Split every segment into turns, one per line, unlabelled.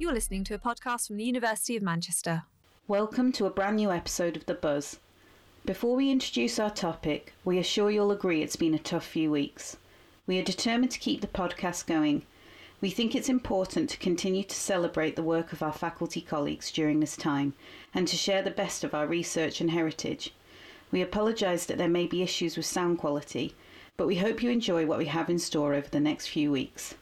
You're listening to a podcast from the University of Manchester.
Welcome to a brand new episode of The Buzz. Before we introduce our topic, we are sure you'll agree it's been a tough few weeks. We are determined to keep the podcast going. We think it's important to continue to celebrate the work of our faculty colleagues during this time and to share the best of our research and heritage. We apologise that there may be issues with sound quality, but we hope you enjoy what we have in store over the next few weeks.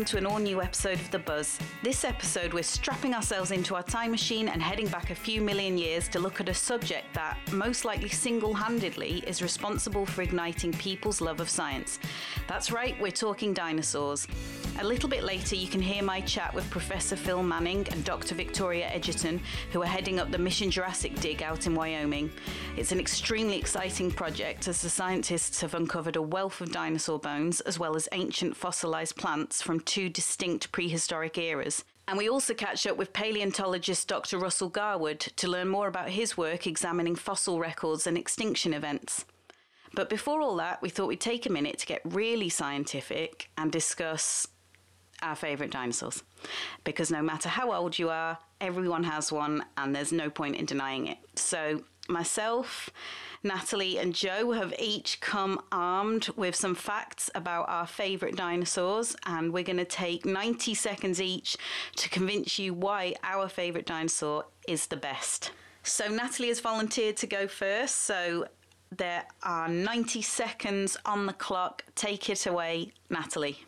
Welcome to an all new episode of The Buzz. This episode, we're strapping ourselves into our time machine and heading back a few million years to look at a subject that, most likely single handedly, is responsible for igniting people's love of science. That's right, we're talking dinosaurs. A little bit later, you can hear my chat with Professor Phil Manning and Dr. Victoria Egerton, who are heading up the Mission Jurassic dig out in Wyoming. It's an extremely exciting project as the scientists have uncovered a wealth of dinosaur bones as well as ancient fossilized plants from two distinct prehistoric eras. And we also catch up with paleontologist Dr. Russell Garwood to learn more about his work examining fossil records and extinction events. But before all that, we thought we'd take a minute to get really scientific and discuss our favourite dinosaurs. Because no matter how old you are, everyone has one, and there's no point in denying it. So, myself, Natalie, and Joe have each come armed with some facts about our favourite dinosaurs, and we're going to take 90 seconds each to convince you why our favourite dinosaur is the best. So, Natalie has volunteered to go first, so there are 90 seconds on the clock. Take it away, Natalie.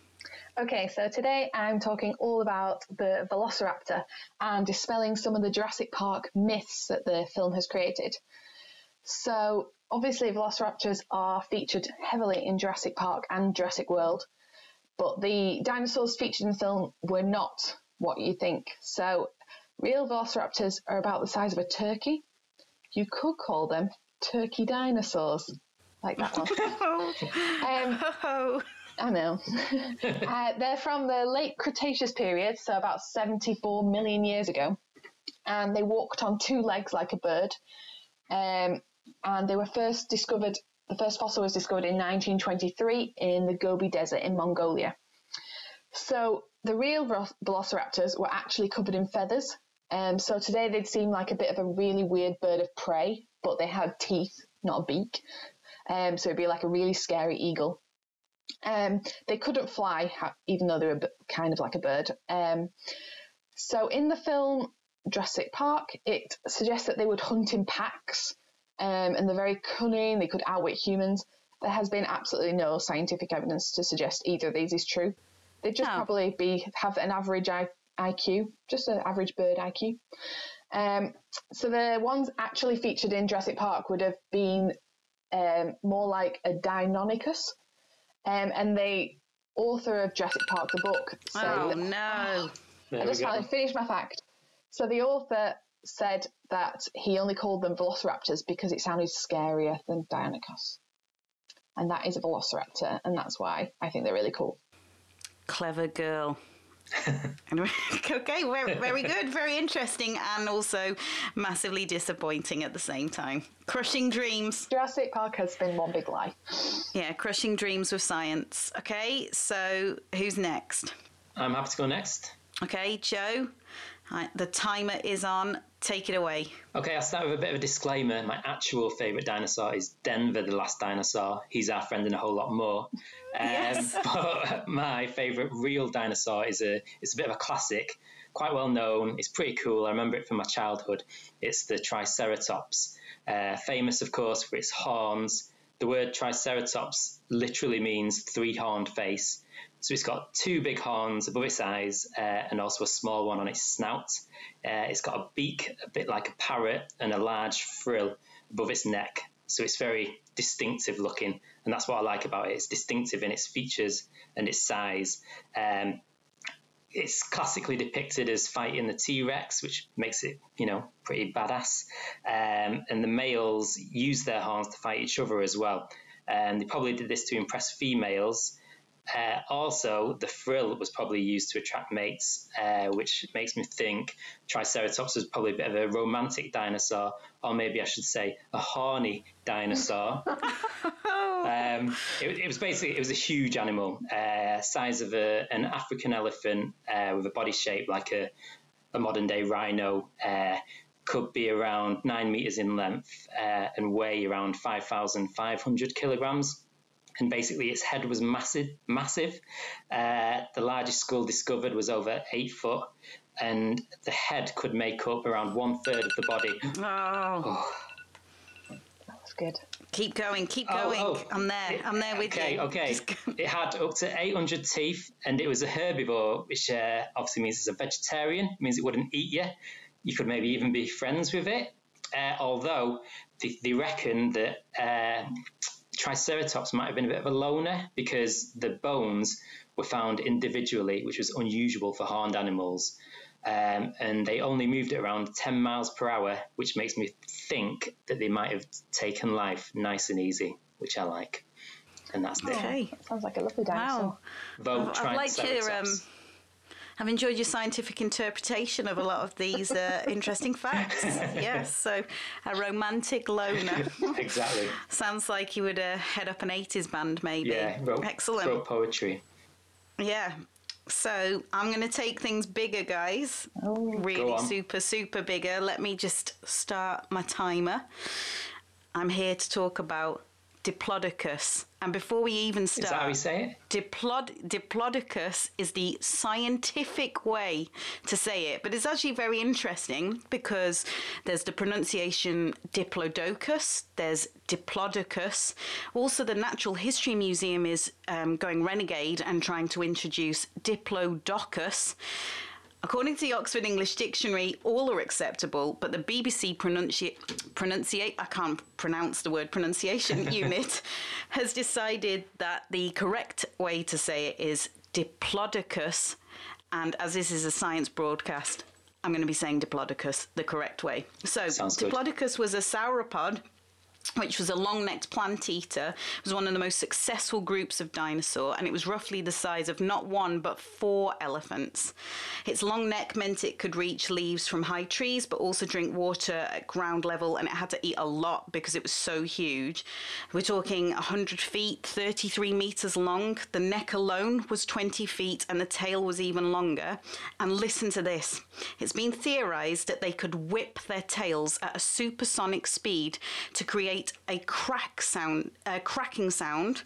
Okay, so today I'm talking all about the Velociraptor and dispelling some of the Jurassic Park myths that the film has created. So, obviously, Velociraptors are featured heavily in Jurassic Park and Jurassic World, but the dinosaurs featured in the film were not what you think. So, real Velociraptors are about the size of a turkey. You could call them turkey dinosaurs, like that one. um, I know. uh, they're from the late Cretaceous period, so about 74 million years ago. And they walked on two legs like a bird. Um, and they were first discovered, the first fossil was discovered in 1923 in the Gobi Desert in Mongolia. So the real velociraptors were actually covered in feathers. Um, so today they'd seem like a bit of a really weird bird of prey, but they had teeth, not a beak. Um, so it'd be like a really scary eagle. Um, they couldn't fly, even though they were kind of like a bird. Um, so in the film Jurassic Park, it suggests that they would hunt in packs, um, and they're very cunning. They could outwit humans. There has been absolutely no scientific evidence to suggest either of these is true. They'd just oh. probably be have an average IQ, just an average bird IQ. Um, so the ones actually featured in Jurassic Park would have been um, more like a Deinonychus, um, and the author of Jurassic Park, the book,
said, "Oh no!"
I just want to finish my fact. So the author said that he only called them velociraptors because it sounded scarier than Deinonychus. And that is a velociraptor, and that's why I think they're really cool.
Clever girl. okay, very, very good, very interesting, and also massively disappointing at the same time. Crushing dreams.
Jurassic Park has been one big lie.
Yeah, crushing dreams with science. Okay, so who's next?
I'm happy to go next.
Okay, Joe, the timer is on. Take it away.
Okay, I'll start with a bit of a disclaimer. My actual favourite dinosaur is Denver, the last dinosaur. He's our friend and a whole lot more. Um,
yes.
But my favourite real dinosaur is a it's a bit of a classic, quite well known. It's pretty cool. I remember it from my childhood. It's the Triceratops, uh, famous, of course, for its horns. The word Triceratops literally means three horned face. So it's got two big horns above its eyes uh, and also a small one on its snout. Uh, it's got a beak a bit like a parrot and a large frill above its neck. So it's very distinctive looking, and that's what I like about it. It's distinctive in its features and its size. Um, it's classically depicted as fighting the T Rex, which makes it, you know, pretty badass. Um, and the males use their horns to fight each other as well. And they probably did this to impress females Uh, also, the frill was probably used to attract mates, uh, which makes me think Triceratops was probably a bit of a romantic dinosaur, or maybe I should say a horny dinosaur. um, it, it, was basically it was a huge animal, uh, size of a, an African elephant uh, with a body shape like a, a modern day rhino. Uh, could be around nine meters in length uh, and weigh around 5,500 kilograms and basically its head was massive. Massive. Uh, the largest skull discovered was over eight foot, and the head could make up around one third of the body.
Oh.
oh. That's good.
Keep going, keep oh, going. Oh. I'm there. I'm there with
okay,
you.
Okay, okay. it had up to 800 teeth, and it was a herbivore, which uh, obviously means it's a vegetarian. It means it wouldn't eat you. You could maybe even be friends with it. Uh, although they, they, reckon that uh, Triceratops might have been a bit of a loner because the bones were found individually, which was unusual for horned animals. Um, and they only moved at around 10 miles per hour, which makes me think that they might have taken life nice and easy, which I like. And that's
okay. it. Sounds like a lovely dinosaur. Wow.
Vote I'd like to um,
I've enjoyed your scientific interpretation of a lot of these uh, interesting facts. yes, so a romantic loner.
exactly.
Sounds like you would uh, head up an 80s band, maybe.
Yeah, wrote,
excellent.
Wrote poetry.
Yeah. So I'm going to take things bigger, guys. Oh, really super, super bigger. Let me just start my timer. I'm here to talk about Diplodocus. And before we even start,
is that how we say it?
Diplod- Diplodocus is the scientific way to say it, but it's actually very interesting because there's the pronunciation Diplodocus, there's Diplodocus. Also, the Natural History Museum is um, going renegade and trying to introduce Diplodocus. According to the Oxford English Dictionary, all are acceptable, but the BBC pronunci- pronunciate I can't pronounce the word pronunciation unit has decided that the correct way to say it is Diplodocus, and as this is a science broadcast, I'm going to be saying Diplodocus the correct way. So, Sounds Diplodocus good. was a sauropod which was a long-necked plant eater, it was one of the most successful groups of dinosaur, and it was roughly the size of not one but four elephants. Its long neck meant it could reach leaves from high trees, but also drink water at ground level, and it had to eat a lot because it was so huge. We're talking 100 feet, 33 meters long. The neck alone was 20 feet, and the tail was even longer. And listen to this: it's been theorized that they could whip their tails at a supersonic speed to create create a crack sound, a cracking sound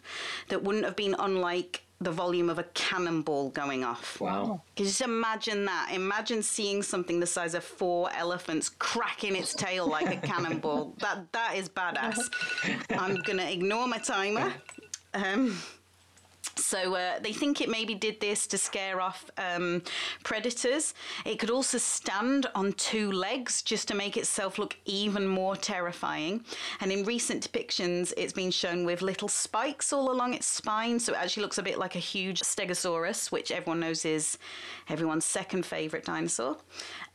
that wouldn't have been unlike the volume of a cannonball going off.
Wow.
You just imagine that? Imagine seeing something the size of four elephants cracking its tail like a cannonball. that that is badass. I'm gonna ignore my timer. Um, so uh, they think it maybe did this to scare off um, predators. It could also stand on two legs just to make itself look even more terrifying. And in recent depictions, it's been shown with little spikes all along its spine, so it actually looks a bit like a huge Stegosaurus, which everyone knows is everyone's second favourite dinosaur.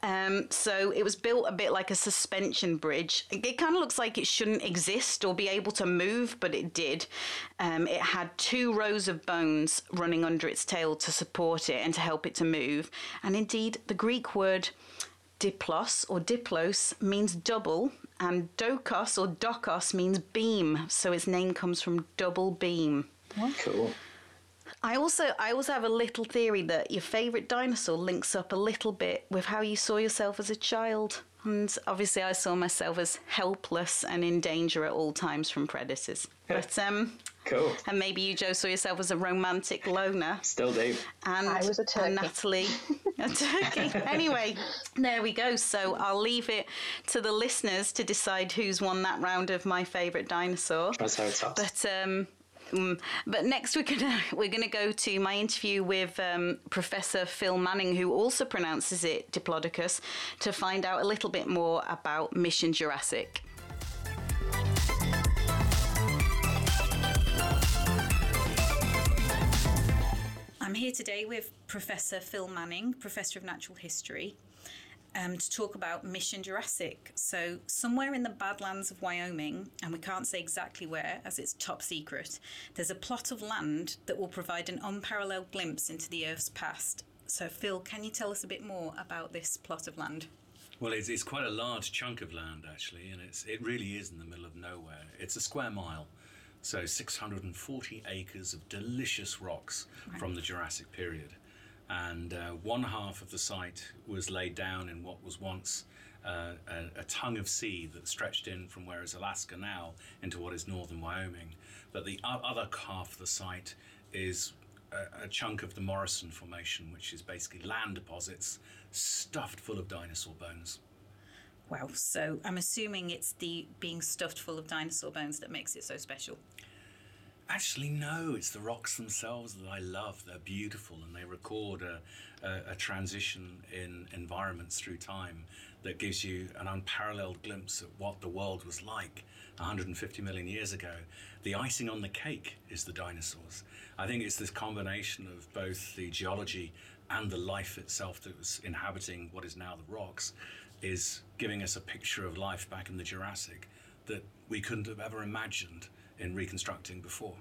Um, so it was built a bit like a suspension bridge. It, it kind of looks like it shouldn't exist or be able to move, but it did. Um, it had two rows of bones running under its tail to support it and to help it to move. And indeed, the Greek word diplos or diplos means double, and dokos or dokos means beam. So its name comes from double beam.
Cool.
I also I also have a little theory that your favourite dinosaur links up a little bit with how you saw yourself as a child. And obviously I saw myself as helpless and in danger at all times from predators. But um
Cool.
And maybe you, Joe, saw yourself as a romantic loner.
Still do.
And,
I was a turkey.
And Natalie, a turkey. anyway, there we go. So I'll leave it to the listeners to decide who's won that round of my favourite dinosaur.
Triceratops.
But um, um, but next we're gonna we're gonna go to my interview with um, Professor Phil Manning, who also pronounces it Diplodocus, to find out a little bit more about Mission Jurassic. I'm here today with Professor Phil Manning, Professor of Natural History.
Um, to talk about Mission Jurassic. So, somewhere in the Badlands of Wyoming, and we can't say exactly where as it's top secret, there's a plot of land that will provide an unparalleled glimpse into the Earth's past. So, Phil, can you tell us a bit more about this plot of land?
Well, it's, it's quite a large chunk of land actually, and it's it really is in the middle of nowhere. It's a square mile, so 640 acres of delicious rocks right. from the Jurassic period and uh, one half of the site was laid down in what was once uh, a, a, tongue of sea that stretched in from where is Alaska now into what is northern Wyoming. But the other half of the site is a, a, chunk of the Morrison Formation, which is basically land deposits stuffed full of dinosaur bones.
Wow, so I'm assuming it's the being stuffed full of dinosaur bones that makes it so special.
Actually, no, it's the rocks themselves that I love. They're beautiful and they record a, a, a, transition in environments through time that gives you an unparalleled glimpse at what the world was like 150 million years ago. The icing on the cake is the dinosaurs. I think it's this combination of both the geology and the life itself that was inhabiting what is now the rocks is giving us a picture of life back in the Jurassic that we couldn't have ever imagined in reconstructing before.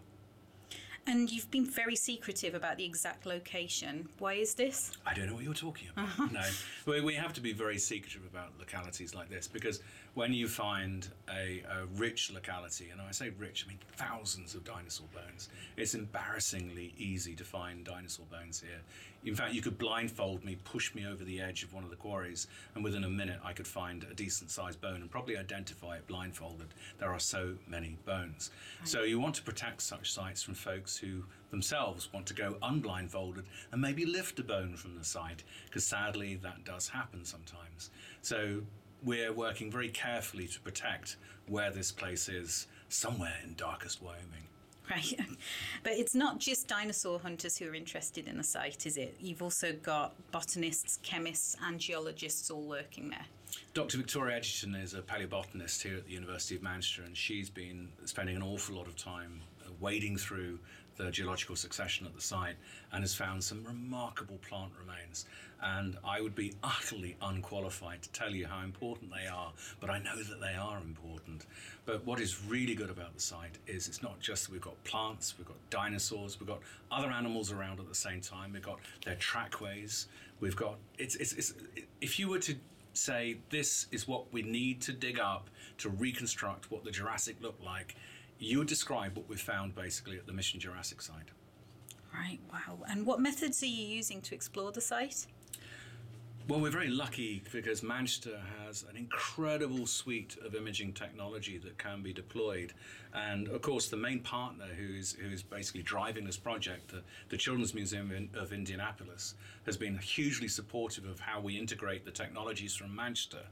And you've been very secretive about the exact location. Why is this?
I don't know what you're talking about. Uh-huh. No, we, we have to be very secretive about localities like this because when you find a, a, rich locality, and I say rich, I mean thousands of dinosaur bones, it's embarrassingly easy to find dinosaur bones here. In fact, you could blindfold me, push me over the edge of one of the quarries, and within a minute I could find a decent sized bone and probably identify it blindfolded. There are so many bones. Right. So you want to protect such sites from folks who themselves want to go unblindfolded and maybe lift a bone from the site, because sadly that does happen sometimes. So we're working very carefully to protect where this place is, somewhere in darkest Wyoming.
Right. But it's not just dinosaur hunters who are interested in the site, is it? You've also got botanists, chemists, and geologists all working there.
Dr. Victoria Egerton is a paleobotanist here at the University of Manchester, and she's been spending an awful lot of time uh, wading through the geological succession at the site and has found some remarkable plant remains. And I would be utterly unqualified to tell you how important they are, but I know that they are important. But what is really good about the site is it's not just that we've got plants, we've got dinosaurs, we've got other animals around at the same time, we've got their trackways, we've got, it's, it's, it's if you were to say this is what we need to dig up to reconstruct what the Jurassic looked like, you would describe what we found basically at the Mission Jurassic site.
Right, wow. And what methods are you using to explore the site?
Well, we're very lucky because Manchester has an incredible suite of imaging technology that can be deployed. And of course, the main partner who's, who's basically driving this project, the, the Children's Museum of Indianapolis, has been hugely supportive of how we integrate the technologies from Manchester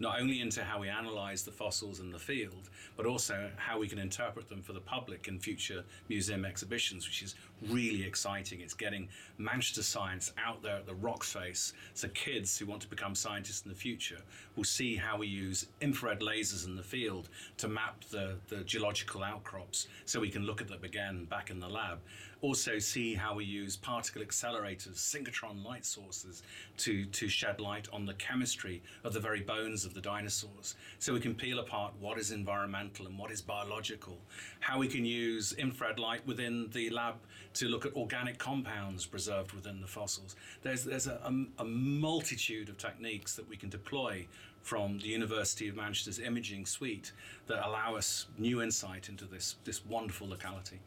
not only into how we analyse the fossils in the field, but also how we can interpret them for the public in future museum exhibitions, which is really exciting. It's getting Manchester science out there at the rock face, so kids who want to become scientists in the future will see how we use infrared lasers in the field to map the, the geological outcrops so we can look at them again back in the lab also see how we use particle accelerators, synchrotron light sources to, to shed light on the chemistry of the very bones of the dinosaurs. So we can peel apart what is environmental and what is biological, how we can use infrared light within the lab to look at organic compounds preserved within the fossils. There's, there's a, a, a multitude of techniques that we can deploy from the University of Manchester's imaging suite that allow us new insight into this, this wonderful locality.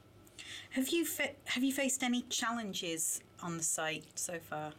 Have you fa- have you faced any challenges on the site so far?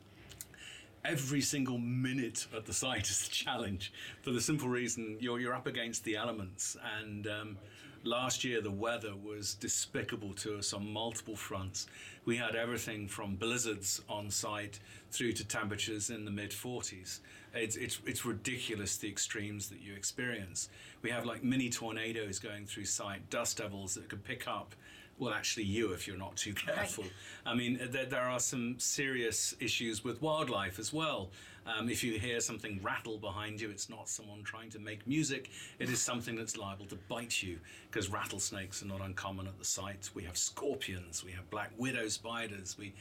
Every single minute at the site is a challenge for the simple reason you're you're up against the elements and. Um, last year the weather was despicable to us on multiple fronts. We had everything from blizzards on site through to temperatures in the mid 40s. It's, it's, it's ridiculous the extremes that you experience. We have like mini tornadoes going through site, dust devils that could pick up well, actually, you if you're not too careful. Right. I mean, there, there, are some serious issues with wildlife as well. Um, if you hear something rattle behind you, it's not someone trying to make music, it is something that's liable to bite you because rattlesnakes are not uncommon at the site. We have scorpions, we have black widow spiders, we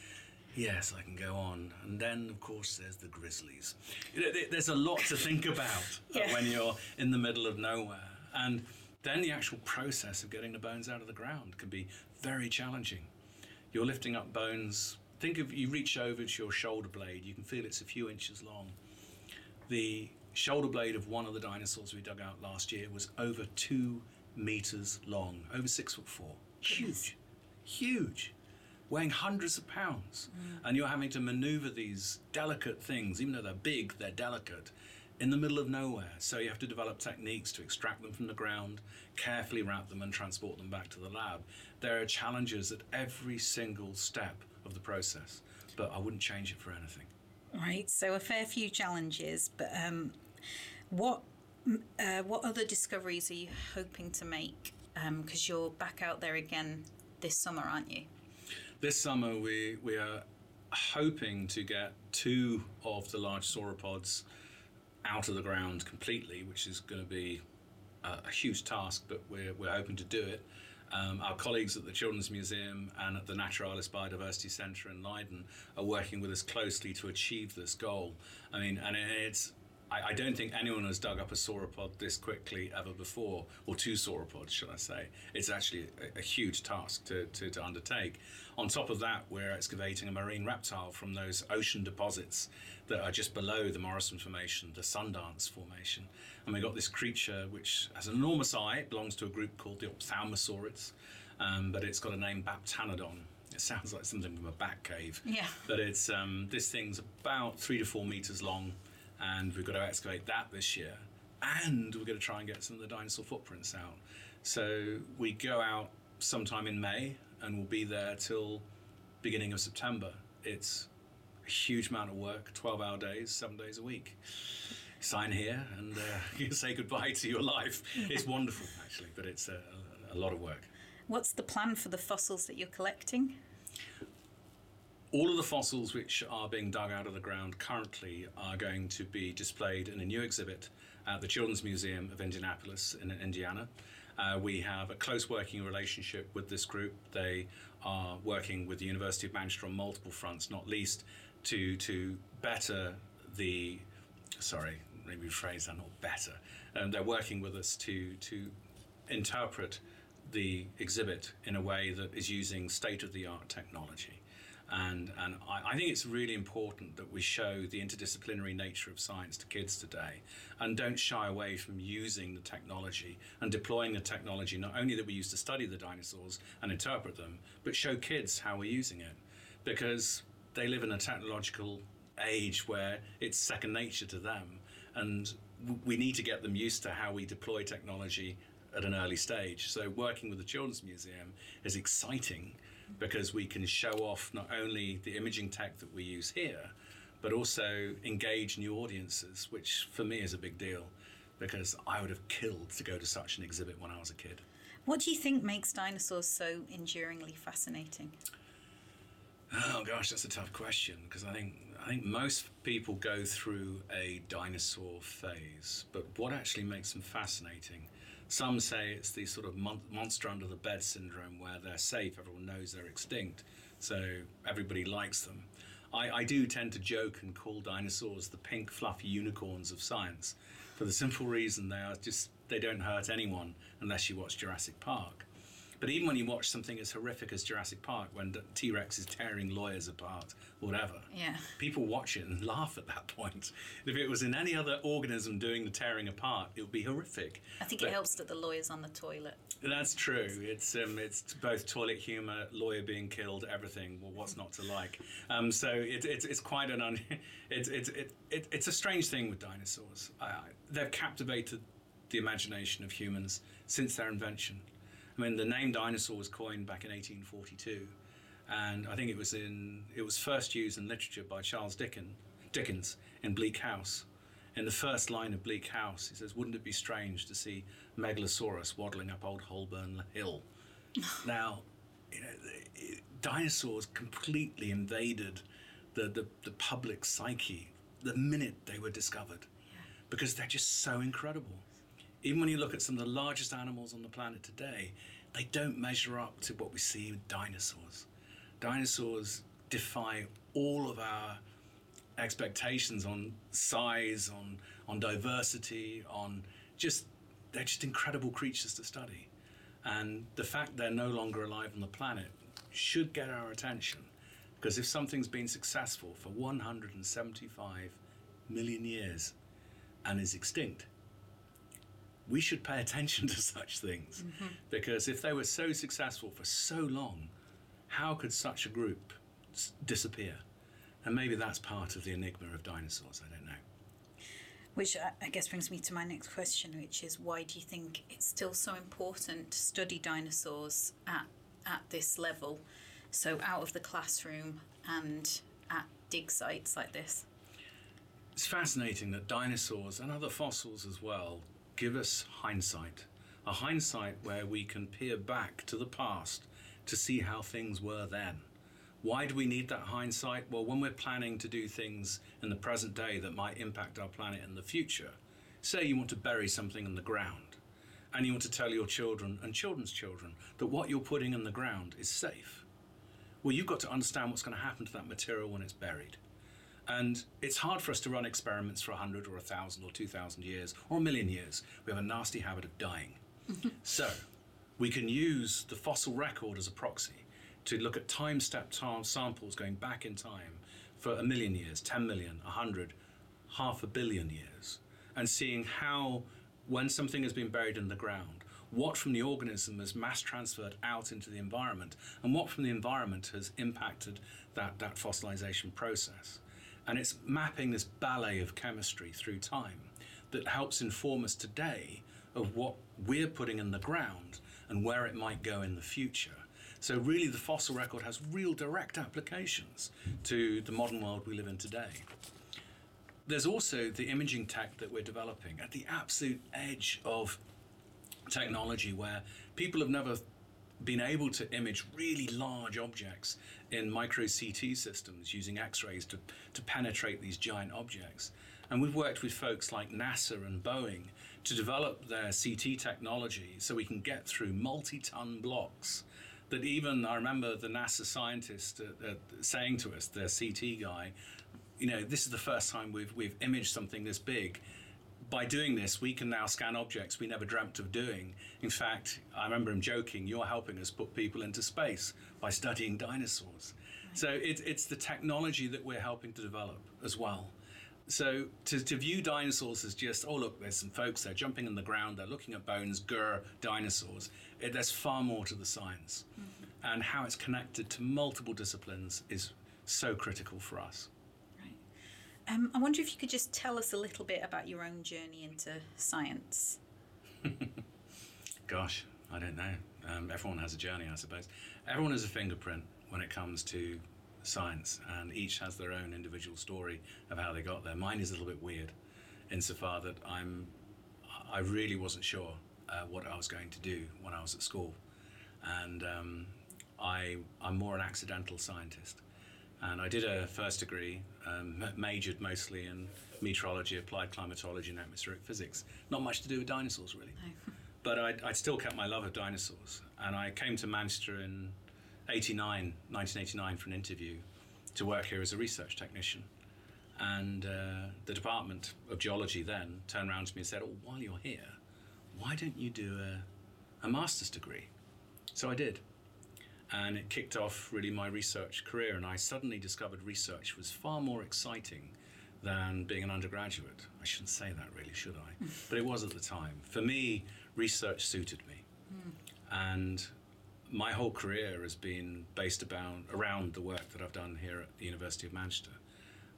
Yes, I can go on. And then, of course, there's the grizzlies. You know, there's a lot to think about yeah. when you're in the middle of nowhere. And then the actual process of getting the bones out of the ground can be very challenging. You're lifting up bones. Think of you reach over to your shoulder blade, you can feel it's a few inches long. The shoulder blade of one of the dinosaurs we dug out last year was over two meters long, over six foot four. Huge, huge weighing hundreds of pounds. Mm. And you're having to maneuver these delicate things, even though they're big, they're delicate, in the middle of nowhere. So you have to develop techniques to extract them from the ground, carefully wrap them, and transport them back to the lab. There are challenges at every single step of the process, but I wouldn't change it for anything.
Right, so a fair few challenges, but um, what uh, what other discoveries are you hoping to make? Because um, you're back out there again this summer, aren't you?
This summer, we, we are hoping to get two of the large sauropods out of the ground completely, which is going to be a, a huge task, but we're, we're hoping to do it. Um, our colleagues at the Children's Museum and at the Naturalis Biodiversity Centre in Leiden are working with us closely to achieve this goal. I mean, and it's I, don't think anyone has dug up a sauropod this quickly ever before, or two sauropods, should I say. It's actually a, a huge task to, to, to, undertake. On top of that, we're excavating a marine reptile from those ocean deposits that are just below the Morrison Formation, the Sundance Formation. And we've got this creature which has an enormous eye, it belongs to a group called the Ophthalmosaurids, um, but it's got a name Baptanodon. It sounds like something from a bat cave.
Yeah.
But it's um, this thing's about three to four meters long and we've got to excavate that this year. And we're going to try and get some of the dinosaur footprints out. So we go out sometime in May and we'll be there till beginning of September. It's a huge amount of work, 12 hour days, seven days a week. Sign here and uh, you say goodbye to your life. It's wonderful, actually, but it's a, a lot of work.
What's the plan for the fossils that you're collecting?
all of the fossils which are being dug out of the ground currently are going to be displayed in a new exhibit at the Children's Museum of Indianapolis in Indiana. Uh, we have a close working relationship with this group. They are working with the University of Manchester on multiple fronts, not least to to better the sorry, maybe rephrase that not better. Um, they're working with us to to interpret the exhibit in a way that is using state of the art technology. And, and I, I, think it's really important that we show the interdisciplinary nature of science to kids today and don't shy away from using the technology and deploying the technology, not only that we use to study the dinosaurs and interpret them, but show kids how we're using it. Because they live in a technological age where it's second nature to them. And we need to get them used to how we deploy technology at an early stage. So, working with the Children's Museum is exciting because we can show off not only the imaging tech that we use here, but also engage new audiences, which for me is a big deal because I would have killed to go to such an exhibit when I was a kid.
What do you think makes dinosaurs so enduringly fascinating?
Oh gosh, that's a tough question because I think I think most people go through a dinosaur phase, but what actually makes them fascinating some say it's the sort of mon- monster under the bed syndrome where they're safe, everyone knows they're extinct, so everybody likes them. I, I do tend to joke and call dinosaurs the pink, fluffy unicorns of science for the simple reason they are just, they don't hurt anyone unless you watch Jurassic Park. But even when you watch something as horrific as Jurassic Park, when T Rex is tearing lawyers apart, whatever,
yeah.
people watch it and laugh at that point. If it was in any other organism doing the tearing apart, it would be horrific.
I think but it helps that the lawyer's on the toilet.
That's true. It's um, it's both toilet humour, lawyer being killed, everything. Well, what's not to like? Um, so it, it, it's quite an un- it's it's it, it, it's a strange thing with dinosaurs. I, they've captivated the imagination of humans since their invention. I mean, the name dinosaur was coined back in 1842, and I think it was in it was first used in literature by Charles Dickens, Dickens in Bleak House. In the first line of Bleak House, he says, "Wouldn't it be strange to see Megalosaurus waddling up Old Holborn Hill?" now, you know, dinosaurs completely invaded the, the, the public psyche the minute they were discovered yeah. because they're just so incredible even when you look at some of the largest animals on the planet today, they don't measure up to what we see with dinosaurs. Dinosaurs defy all of our expectations on size, on on diversity, on just they're just incredible creatures to study. And the fact they're no longer alive on the planet should get our attention. Because if something's been successful for 175 million years and is extinct, we should pay attention to such things. Mm-hmm. Because if they were so successful for so long, how could such a group s- disappear? And maybe that's part of the enigma of dinosaurs, I don't know.
Which I guess brings me to my next question, which is why do you think it's still so important to study dinosaurs at, at this level? So, out of the classroom and at dig sites like this?
It's fascinating that dinosaurs and other fossils as well give us hindsight. A hindsight where we can peer back to the past to see how things were then. Why do we need that hindsight? Well, when we're planning to do things in the present day that might impact our planet in the future, say you want to bury something in the ground, and you want to tell your children and children's children that what you're putting in the ground is safe. Well, you've got to understand what's going to happen to that material when it's buried. And it's hard for us to run experiments for 100 or 1,000 or 2,000 years or a million years. We have a nasty habit of dying. so we can use the fossil record as a proxy to look at time step samples going back in time for a million years, 10 million, 100, half a billion years, and seeing how, when something has been buried in the ground, what from the organism has mass transferred out into the environment, and what from the environment has impacted that, that fossilization process. And it's mapping this ballet of chemistry through time that helps inform us today of what we're putting in the ground and where it might go in the future. So, really, the fossil record has real direct applications to the modern world we live in today. There's also the imaging tech that we're developing at the absolute edge of technology where people have never been able to image really large objects in micro CT systems using X rays to, to penetrate these giant objects. And we've worked with folks like NASA and Boeing to develop their CT technology so we can get through multi ton blocks that even I remember the NASA scientist uh, uh, saying to us, the CT guy, you know, this is the first time we've we've imaged something this big. By doing this, we can now scan objects we never dreamt of doing. In fact, I remember him joking, "You're helping us put people into space by studying dinosaurs." Right. So it, it's the technology that we're helping to develop as well. So to, to view dinosaurs as just, oh, look, there's some folks, they're jumping in the ground, they're looking at bones, grr, dinosaurs, it, there's far more to the science. Mm-hmm. And how it's connected to multiple disciplines is so critical for us.
Um, I wonder if you could just tell us a little bit about your own journey into science.
Gosh, I don't know. Um, everyone has a journey, I suppose. Everyone has a fingerprint when it comes to science, and each has their own individual story of how they got there. Mine is a little bit weird, insofar that I'm, I really wasn't sure uh, what I was going to do when I was at school, and um, I, I'm more an accidental scientist. And I did a first degree, um, majored mostly in meteorology, applied climatology, and atmospheric physics. Not much to do with dinosaurs, really. No. but I'd, I'd still kept my love of dinosaurs. And I came to Manchester in 89, 1989 for an interview to work here as a research technician. And uh, the Department of Geology then turned around to me and said, Oh, while you're here, why don't you do a, a master's degree? So I did. And it kicked off really my research career. And I suddenly discovered research was far more exciting than being an undergraduate. I shouldn't say that really, should I? but it was at the time. For me, research suited me. Mm. And my whole career has been based about, around the work that I've done here at the University of Manchester.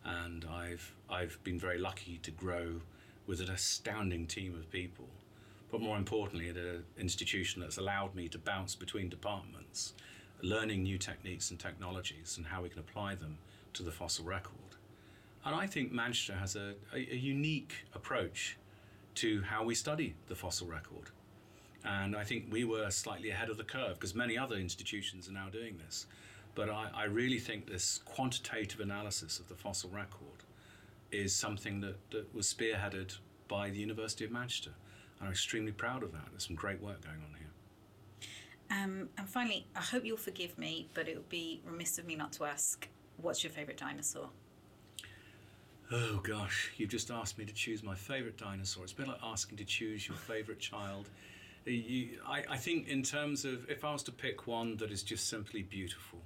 And I've, I've been very lucky to grow with an astounding team of people, but more importantly, at an institution that's allowed me to bounce between departments, learning new techniques and technologies and how we can apply them to the fossil record. And I think Manchester has a, a, a unique approach to how we study the fossil record. And I think we were slightly ahead of the curve because many other institutions are now doing this. But I, I, really think this quantitative analysis of the fossil record is something that, that was spearheaded by the University of Manchester. And I'm extremely proud of that. There's some great work going on here.
Um, and finally, I hope you'll forgive me, but it would be remiss of me not to ask what's your favourite dinosaur?
Oh gosh, you've just asked me to choose my favourite dinosaur. It's a bit like asking to choose your favourite child. You, I, I think, in terms of if I was to pick one that is just simply beautiful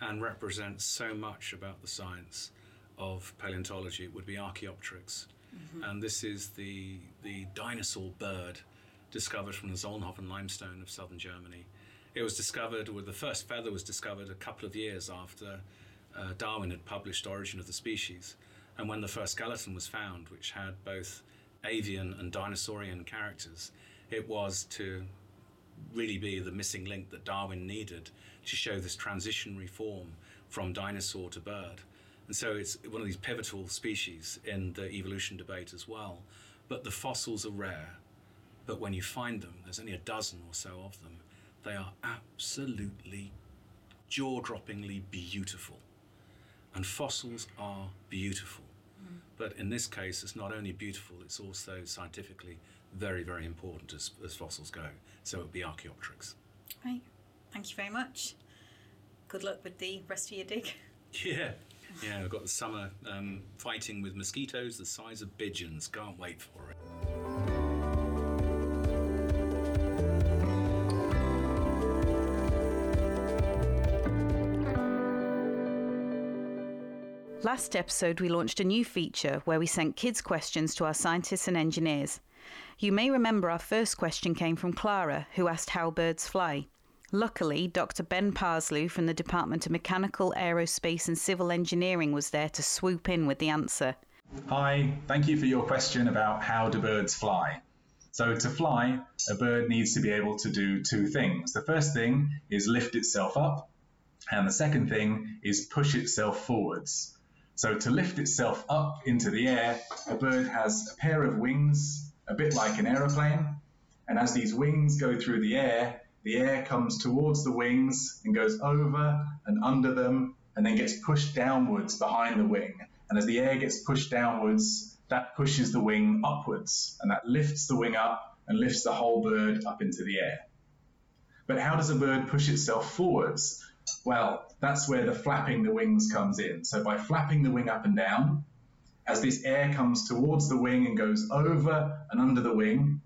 and represents so much about the science of paleontology, it would be Archaeopteryx. Mm-hmm. And this is the, the dinosaur bird discovered from the Solnhofen limestone of southern Germany. It was discovered, or the first feather was discovered a couple of years after uh, Darwin had published Origin of the Species. And when the first skeleton was found, which had both avian and dinosaurian characters, it was to really be the missing link that Darwin needed to show this transitionary form from dinosaur to bird. And so it's one of these pivotal species in the evolution debate as well. But the fossils are rare. But when you find them, there's only a dozen or so of them, they are absolutely jaw droppingly beautiful. And fossils are beautiful. Mm. But in this case, it's not only beautiful, it's also scientifically very, very important as, as fossils go. So it would be Archaeopteryx.
Right. Thank you very much. Good luck with the rest of your dig.
Yeah. Yeah, we've got the summer um, fighting with mosquitoes the size of pigeons. Can't wait for it.
Last episode, we launched a new feature where we sent kids' questions to our scientists and engineers. You may remember our first question came from Clara, who asked how birds fly. Luckily, Dr. Ben Parslew from the Department of Mechanical, Aerospace and Civil Engineering was there to swoop in with the answer.
Hi, thank you for your question about how do birds fly. So, to fly, a bird needs to be able to do two things. The first thing is lift itself up, and the second thing is push itself forwards. So to lift itself up into the air, a bird has a pair of wings, a bit like an aeroplane. And as these wings go through the air, the air comes towards the wings and goes over and under them and then gets pushed downwards behind the wing. And as the air gets pushed downwards, that pushes the wing upwards and that lifts the wing up and lifts the whole bird up into the air. But how does a bird push itself forwards? Well, that's where the flapping the wings comes in. So by flapping the wing up and down, as this air comes towards the wing and goes over and under the wing,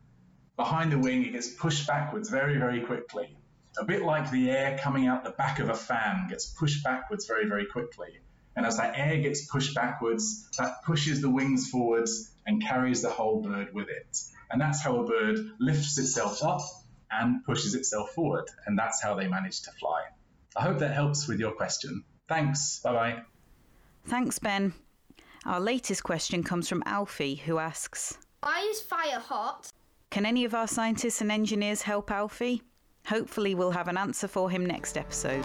behind the wing it gets pushed backwards very, very quickly. A bit like the air coming out the back of a fan gets pushed backwards very, very quickly. And as that air gets pushed backwards, that pushes the wings forwards and carries the whole bird with it. And that's how a bird lifts itself up and pushes itself forward. And that's how they manage to fly. I hope that helps with your question. Thanks. Bye bye.
Thanks, Ben. Our latest question comes from Alfie, who asks
Why is fire hot?
Can any of our scientists and engineers help Alfie? Hopefully, we'll have an answer for him next episode.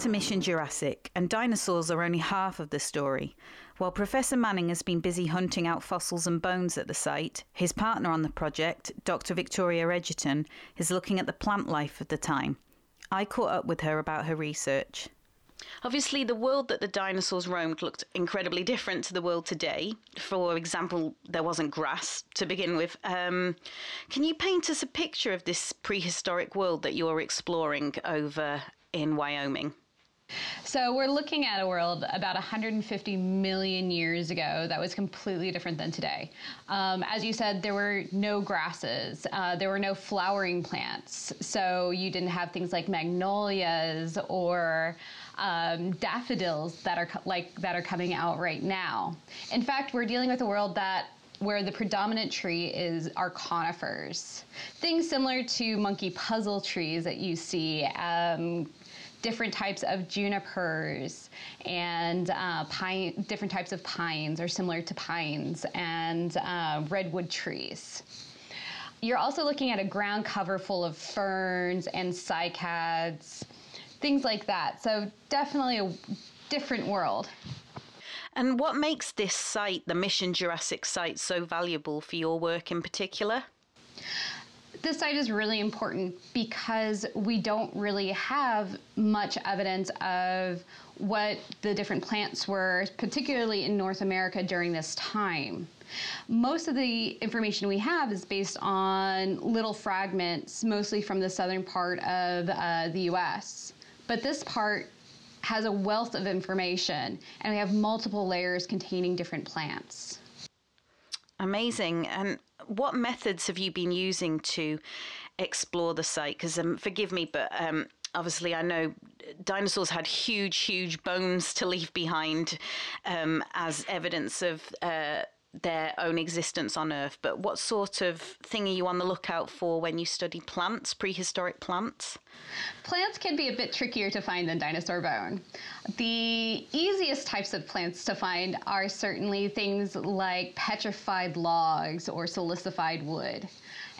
To Mission Jurassic, and dinosaurs are only half of the story. While Professor Manning has been busy hunting out fossils and bones at the site, his partner on the project, Dr. Victoria Egerton, is looking at the plant life of the time. I caught up with her about her research. Obviously, the world that the dinosaurs roamed looked incredibly different to the world today. For example, there wasn't grass to begin with. Um, can you paint us a picture of this prehistoric world that you're exploring over in Wyoming?
So we're looking at a world about 150 million years ago that was completely different than today. Um, as you said, there were no grasses, uh, there were no flowering plants, so you didn't have things like magnolias or um, daffodils that are like that are coming out right now. In fact, we're dealing with a world that where the predominant tree is are conifers. Things similar to monkey puzzle trees that you see, um, different types of junipers and uh, pine, different types of pines or similar to pines and uh, redwood trees. You're also looking at a ground cover full of ferns and cycads, things like that. So definitely a different world.
And what makes this site, the Mission Jurassic site, so valuable for your work in particular?
This site is really important because we don't really have much evidence of what the different plants were, particularly in North America during this time. Most of the information we have is based on little fragments, mostly from the southern part of uh, the US. But this part has a wealth of information, and we have multiple layers containing different plants.
Amazing. And what methods have you been using to explore the site? Because um, forgive me, but um, obviously I know dinosaurs had huge, huge bones to leave behind um, as evidence of. Uh, their own existence on Earth, but what sort of thing are you on the lookout for when you study plants, prehistoric plants?
Plants can be a bit trickier to find than dinosaur bone. The easiest types of plants to find are certainly things like petrified logs or silicified wood.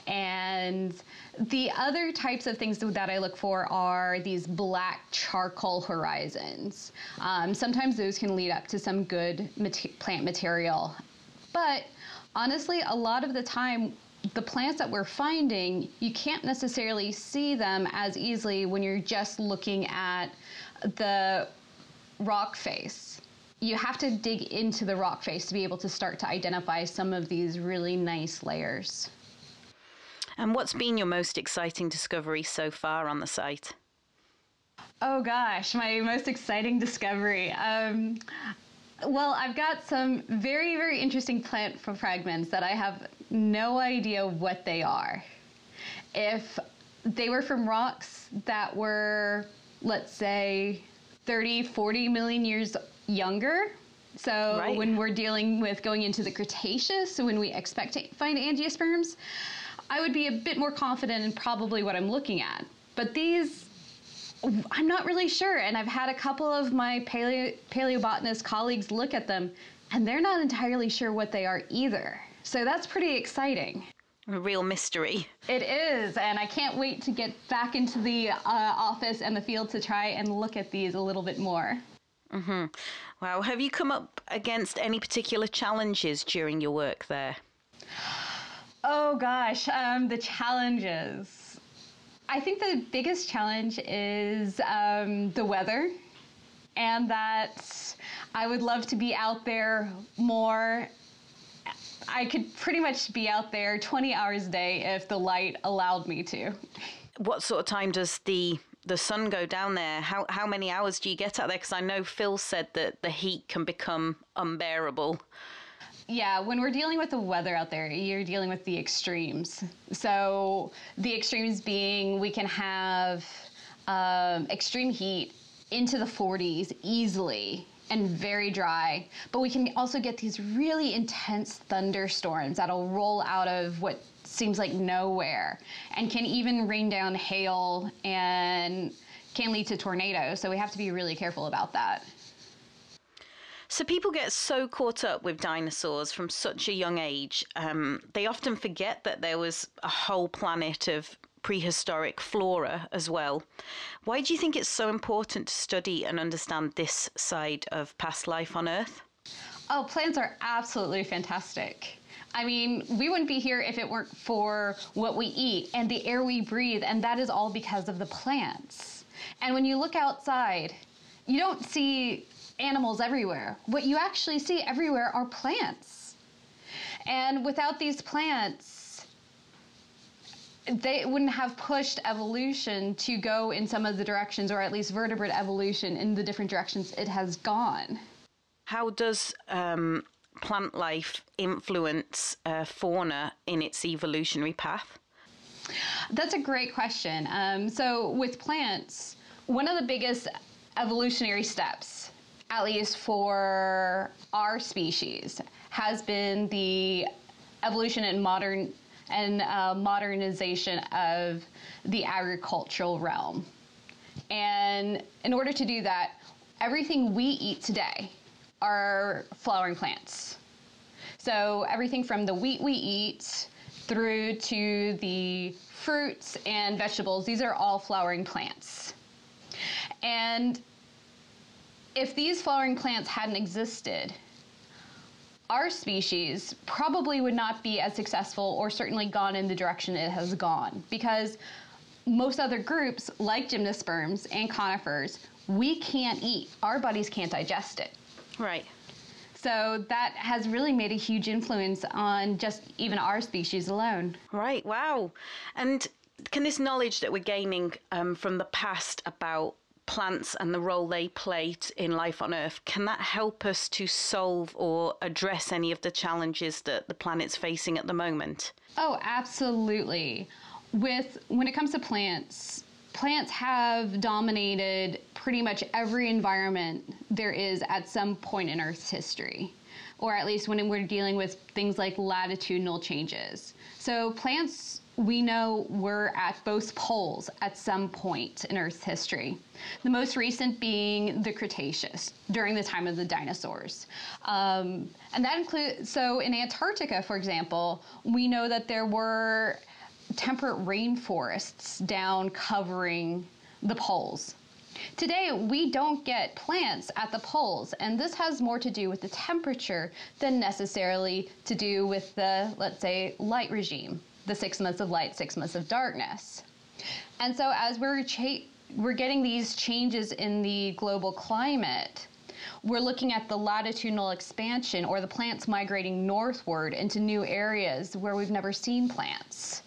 And the other types of things that I look for are these black charcoal horizons. Um, sometimes those can lead up to some good mat- plant material. But honestly, a lot of the time, the plants that we're finding, you can't necessarily see them as easily when you're just looking at the rock face. You have to dig into the rock face to be able to start to identify some of these really nice layers.
And what's been your most exciting discovery so far on the site?
Oh gosh, my most exciting discovery. Um, well, I've got some very, very interesting plant fragments that I have no idea what they are. If they were from rocks that were, let's say, 30, 40 million years younger. So right. when we're dealing with going into the Cretaceous, when we expect to find angiosperms, I would be a bit more confident in probably what I'm looking at. But these, I'm not really sure. And I've had a couple of my paleo, paleobotanist colleagues look at them, and they're not entirely sure what they are either. So that's pretty exciting.
A real mystery.
It is, and I can't wait to get back into the uh, office and the field to try and look at these a little bit more.
Mm-hmm. Wow. Have you come up against any particular challenges during your work there?
Oh gosh, um, the challenges. I think the biggest challenge is um, the weather, and that I would love to be out there more. I could pretty much be out there 20 hours a day if the light allowed me to.
What sort of time does the the sun go down there? How how many hours do you get out there? Because I know Phil said that the heat can become unbearable
yeah, when we're dealing with the weather out there, you're dealing with the extremes. So the extremes being we can have um, extreme heat into the 40s easily and very dry, but we can also get these really intense thunderstorms that'll roll out of what seems like nowhere and can even rain down hail and can lead to tornadoes. So we have to be really careful about that.
So people get so caught up with dinosaurs from such a young age, um, they often forget that there was a whole planet of prehistoric flora as well. Why do you think it's so important to study and understand this side of past life on Earth?
Oh, plants are absolutely fantastic. I mean, we wouldn't be here if it weren't for what we eat and the air we breathe, and that is all because of the plants. And when you look outside, you don't see animals everywhere. What you actually see everywhere are plants. And without these plants, they wouldn't have pushed evolution to go in some of the directions, or at least vertebrate evolution in the different directions it has gone.
How does um, plant life influence uh, fauna in its evolutionary path?
That's a great question. Um, so, with plants, one of the biggest evolutionary steps at least for our species, has been the evolution and modern and uh, modernization of the agricultural realm. And in order to do that, everything we eat today are flowering plants. So everything from the wheat we eat through to the fruits and vegetables, these are all flowering plants. And if these flowering plants hadn't existed, our species probably would not be as successful or certainly gone in the direction it has gone. Because most other groups like gymnosperms and conifers we can't eat. Our bodies can't digest it.
Right.
So that has really made a huge influence on just even our species alone.
Right, wow. And can this knowledge that we're gaining um, from the past about plants and the role they play in life on Earth, can that help us to solve or address any of the challenges that the planet's facing at the moment?
Oh, absolutely. With when it comes to plants, plants have dominated pretty much every environment there is at some point in Earth's history, or at least when we're dealing with things like latitudinal changes. So, plants we know we're at both poles at some point in Earth's history. The most recent being the Cretaceous, during the time of the dinosaurs. Um, and that includes, so in Antarctica, for example, we know that there were temperate rainforests down covering the poles. Today, we don't get plants at the poles, and this has more to do with the temperature than necessarily to do with the, let's say, light regime the six months of light, six months of darkness. And so, as we're, cha- we're getting these changes in the global climate, we're looking at the latitudinal expansion or the plants migrating northward into new areas where we've never seen plants.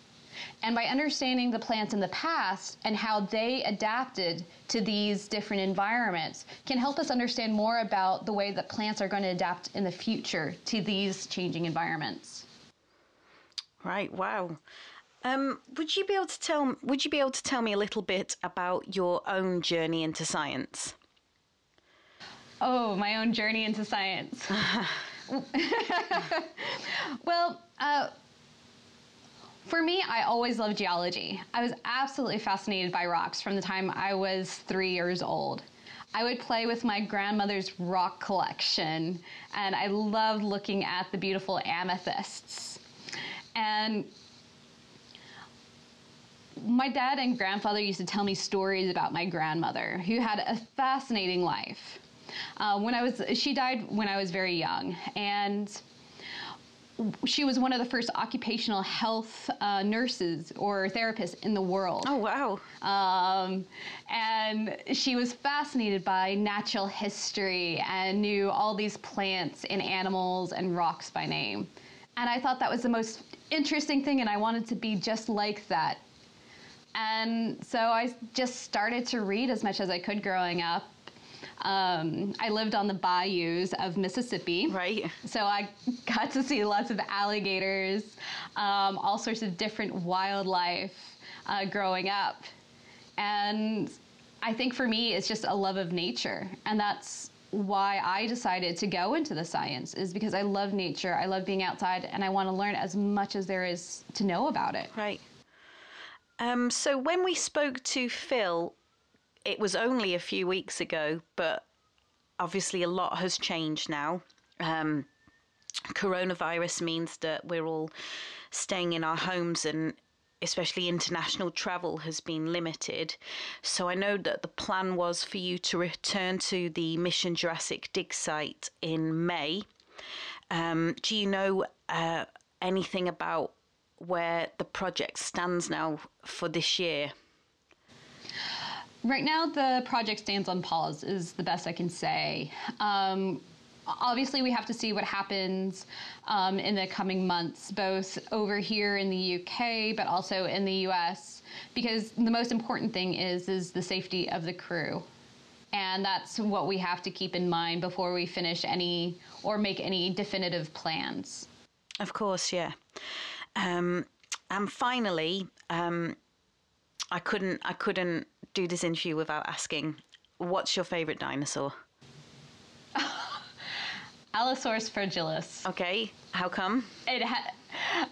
And by understanding the plants in the past and how they adapted to these different environments can help us understand more about the way that plants are going to adapt in the future to these changing environments.
Right. Wow. Um, would you be able to tell? Would you be able to tell me a little bit about your own journey into science?
Oh, my own journey into science. well, uh, for me, I always loved geology. I was absolutely fascinated by rocks from the time I was three years old. I would play with my grandmother's rock collection, and I loved looking at the beautiful amethysts. And my dad and grandfather used to tell me stories about my grandmother, who had a fascinating life. Uh, when I was, she died when I was very young, and she was one of the first occupational health uh, nurses or therapists in the world.
Oh, wow.
Um, and she was fascinated by natural history and knew all these plants and animals and rocks by name. And I thought that was the most interesting thing, and I wanted to be just like that. And so I just started to read as much as I could growing up. Um, I lived on the bayous of Mississippi.
Right.
So I got to see lots of alligators, um, all sorts of different wildlife uh, growing up. And I think for me, it's just a love of nature. And that's why I decided to go into the science is because I love nature, I love being outside, and I want to learn as much as there is to know about it.
Right. Um, so when we spoke to Phil, it was only a few weeks ago, but obviously a lot has changed now. Um, coronavirus means that we're all staying in our homes and especially international travel, has been limited. So I know that the plan was for you to return to the Mission Jurassic dig site in May. Um, do you know uh, anything about where the project stands now for this year?
Right now, the project stands on pause, is the best I can say. Um, obviously we have to see what happens um, in the coming months, both over here in the UK, but also in the US, because the most important thing is is the safety of the crew. And that's what we have to keep in mind before we finish any or make any definitive plans.
Of course, yeah. Um, and finally, um, I couldn't I couldn't do this interview without asking, what's your favorite dinosaur?
Allosaurus fragilis.
Okay, how come?
It ha-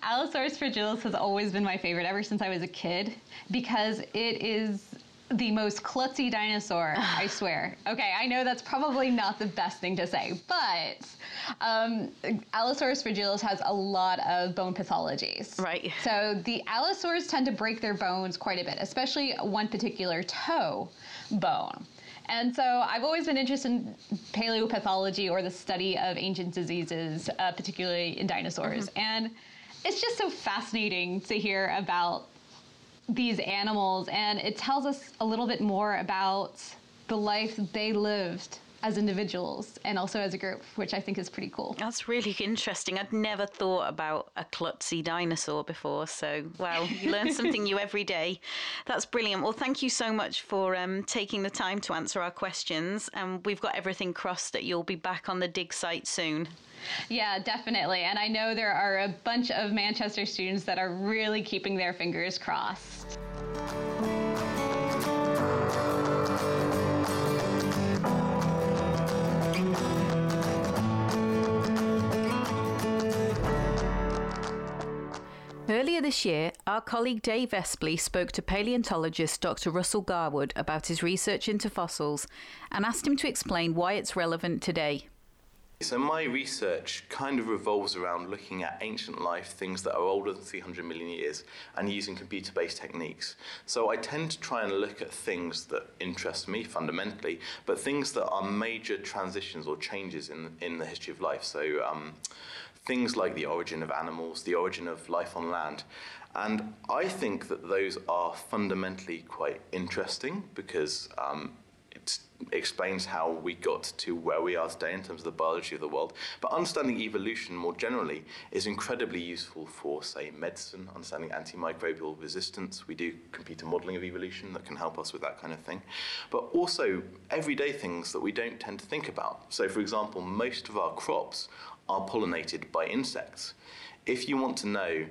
Allosaurus fragilis has always been my favorite ever since I was a kid because it is the most klutzy dinosaur, I swear. Okay, I know that's probably not the best thing to say, but um, Allosaurus fragilis has a lot of bone pathologies.
Right.
So the allosaurs tend to break their bones quite a bit, especially one particular toe bone. And so I've always been interested in paleopathology or the study of ancient diseases, uh, particularly in dinosaurs. Mm-hmm. And it's just so fascinating to hear about these animals, and it tells us a little bit more about the life they lived as individuals and also as a group, which I think is pretty cool.
That's really interesting. I'd never thought about a klutzy dinosaur before. So, wow, you learn something new every day. That's brilliant. Well, thank you so much for um, taking the time to answer our questions. And we've got everything crossed that you'll be back on the dig site soon.
Yeah, definitely. And I know there are a bunch of Manchester students that are really keeping their fingers crossed.
Earlier this year, our colleague Dave Espley spoke to paleontologist Dr. Russell Garwood about his research into fossils and asked him to explain why it's relevant today.
So, my research kind of revolves around looking at ancient life, things that are older than 300 million years, and using computer based techniques. So, I tend to try and look at things that interest me fundamentally, but things that are major transitions or changes in, in the history of life. So, um, things like the origin of animals, the origin of life on land. And I think that those are fundamentally quite interesting because um, it explains how we got to where we are today in terms of the biology of the world. But understanding evolution more generally is incredibly useful for, say, medicine, understanding antimicrobial resistance. We do computer modeling of evolution that can help us with that kind of thing. But also everyday things that we don't tend to think about. So, for example, most of our crops are pollinated by insects. If you want to know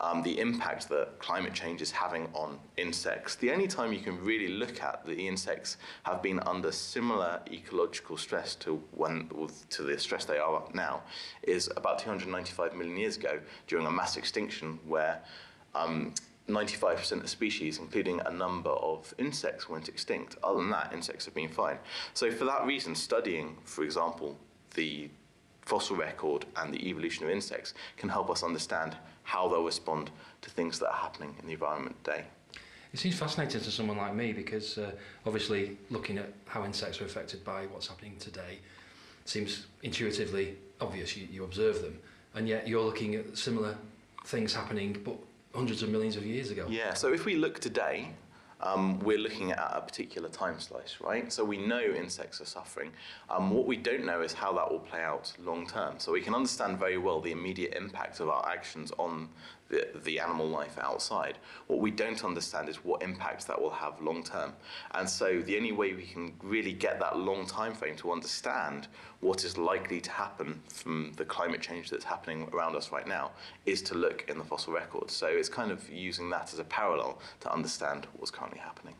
um, the impact that climate change is having on insects, the only time you can really look at the insects have been under similar ecological stress to when to the stress they are now is about 295 million years ago during a mass extinction where um, 95% of species, including a number of insects, went extinct. Other than that, insects have been fine. So, for that reason, studying, for example, the fossil record and the evolution of insects can help us understand how they'll respond to things that are happening in the environment today.
It seems fascinating to someone like me because uh, obviously looking at how insects are affected by what's happening today seems intuitively obvious. You, you observe them, and yet you're looking at similar things happening, but hundreds of millions of years ago.
Yeah. So if we look today, um, we're looking at a particular time slice, right? So we know insects are suffering. Um, what we don't know is how that will play out long term. So we can understand very well the immediate impact of our actions on the, the animal life outside. What we don't understand is what impacts that will have long term. And so the only way we can really get that long time frame to understand what is likely to happen from the climate change that's happening around us right now is to look in the fossil record. So it's kind of using that as a parallel to understand what's currently happening.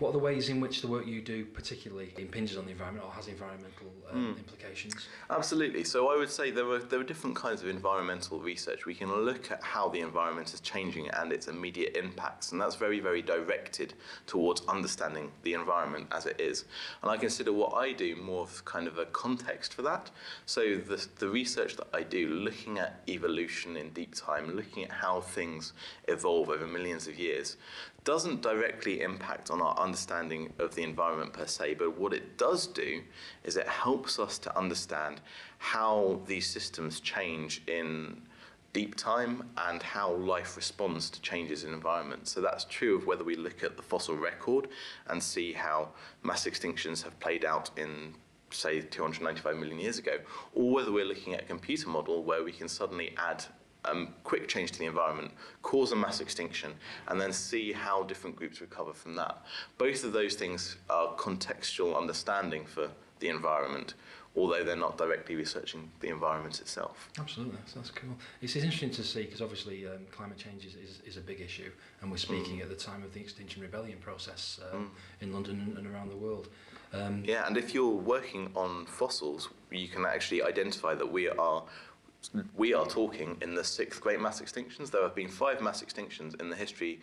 What are the ways in which the work you do particularly impinges on the environment or has environmental mm. implications?
Absolutely. So I would say there are there are different kinds of environmental research. We can look at how the environment is changing and its immediate impacts, and that's very very directed towards understanding the environment as it is. And I consider what I do more of kind of a context for that. So the the research that I do, looking at evolution in deep time, looking at how things evolve over millions of years, doesn't directly impact on our understanding of the environment per se, but what it does do is it helps us to understand how these systems change in deep time and how life responds to changes in environment. So that's true of whether we look at the fossil record and see how mass extinctions have played out in say 295 million years ago, or whether we're looking at a computer model where we can suddenly add um, quick change to the environment, cause a mass extinction, and then see how different groups recover from that. Both of those things are contextual understanding for the environment, although they're not directly researching the environment itself.
Absolutely, that's, that's cool. It's, it's interesting to see because obviously um, climate change is, is, is, a big issue, and we're speaking mm. at the time of the Extinction Rebellion process um, mm. in London and around the world.
Um, yeah, and if you're working on fossils, you can actually identify that we are we are talking in the sixth great mass extinctions. There have been five mass extinctions in the history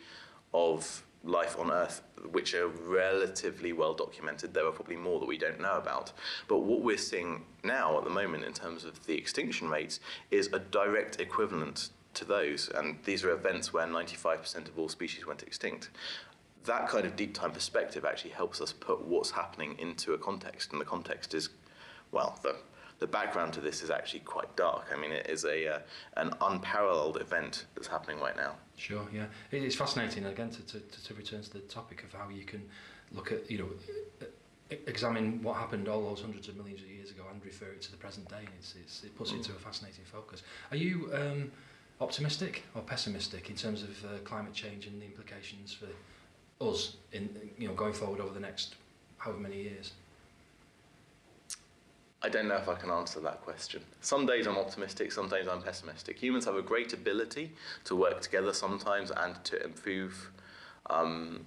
of life on Earth, which are relatively well documented. There are probably more that we don't know about. But what we're seeing now at the moment in terms of the extinction rates is a direct equivalent to those. And these are events where 95% of all species went extinct. That kind of deep time perspective actually helps us put what's happening into a context. And the context is, well, the the background to this is actually quite dark. I mean, it is a uh, an unparalleled event that's happening right now.
Sure, yeah, it's fascinating again to, to, to return to the topic of how you can look at you know examine what happened all those hundreds of millions of years ago and refer it to the present day. It's, it's, it puts mm. it into a fascinating focus. Are you um, optimistic or pessimistic in terms of uh, climate change and the implications for us in you know going forward over the next however many years?
I don't know if I can answer that question. Some days I'm optimistic, some days I'm pessimistic. Humans have a great ability to work together sometimes and to improve um,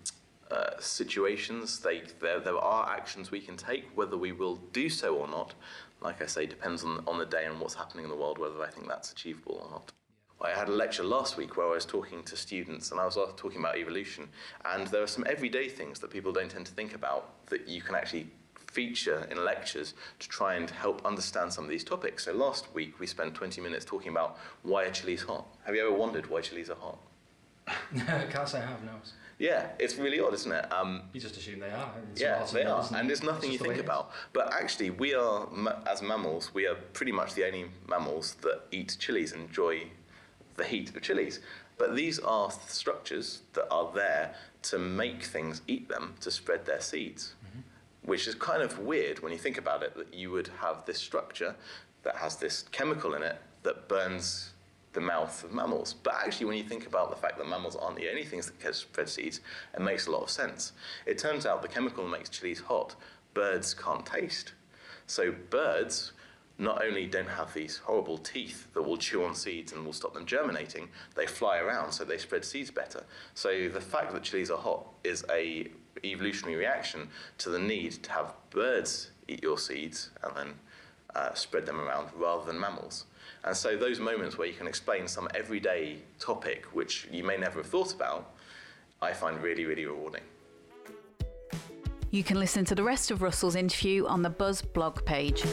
uh, situations. They, there, there are actions we can take. Whether we will do so or not, like I say, depends on, on the day and what's happening in the world, whether I think that's achievable or not. I had a lecture last week where I was talking to students and I was talking about evolution. And there are some everyday things that people don't tend to think about that you can actually feature in lectures to try and help understand some of these topics. So last week we spent 20 minutes talking about why are chilies hot. Have you ever wondered why chilies are hot?
Can't say I have, no.
Yeah, it's really odd, isn't it?
Um, you just assume they are.
It's yeah, they are, and there's nothing you think about. But actually, we are, as mammals, we are pretty much the only mammals that eat chilies and enjoy the heat of chilies. But these are structures that are there to make things eat them, to spread their seeds which is kind of weird when you think about it that you would have this structure that has this chemical in it that burns the mouth of mammals. But actually, when you think about the fact that mammals aren't the only things that can spread seeds, it makes a lot of sense. It turns out the chemical that makes chilies hot, birds can't taste. So birds not only don't have these horrible teeth that will chew on seeds and will stop them germinating, they fly around so they spread seeds better. So the fact that chilies are hot is a evolutionary reaction to the need to have birds eat your seeds and then uh, spread them around rather than mammals. And so those moments where you can explain some everyday topic which you may never have thought about, I find really, really rewarding.
You can listen to the rest of Russell's interview on the Buzz blog page.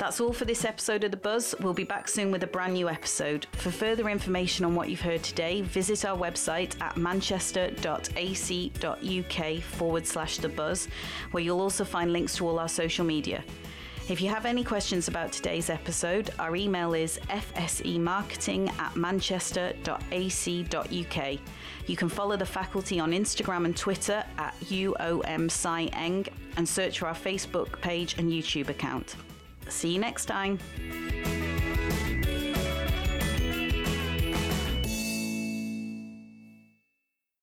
That's all for this episode of The Buzz. We'll be back soon with a brand new episode. For further information on what you've heard today, visit our website at manchester.ac.uk forward slash The Buzz, where you'll also find links to all our social media. If you have any questions about today's episode, our email is fsemarketing at manchester.ac.uk. You can follow the faculty on Instagram and Twitter at UOMSciEng and search for our Facebook page and YouTube account. See you next time.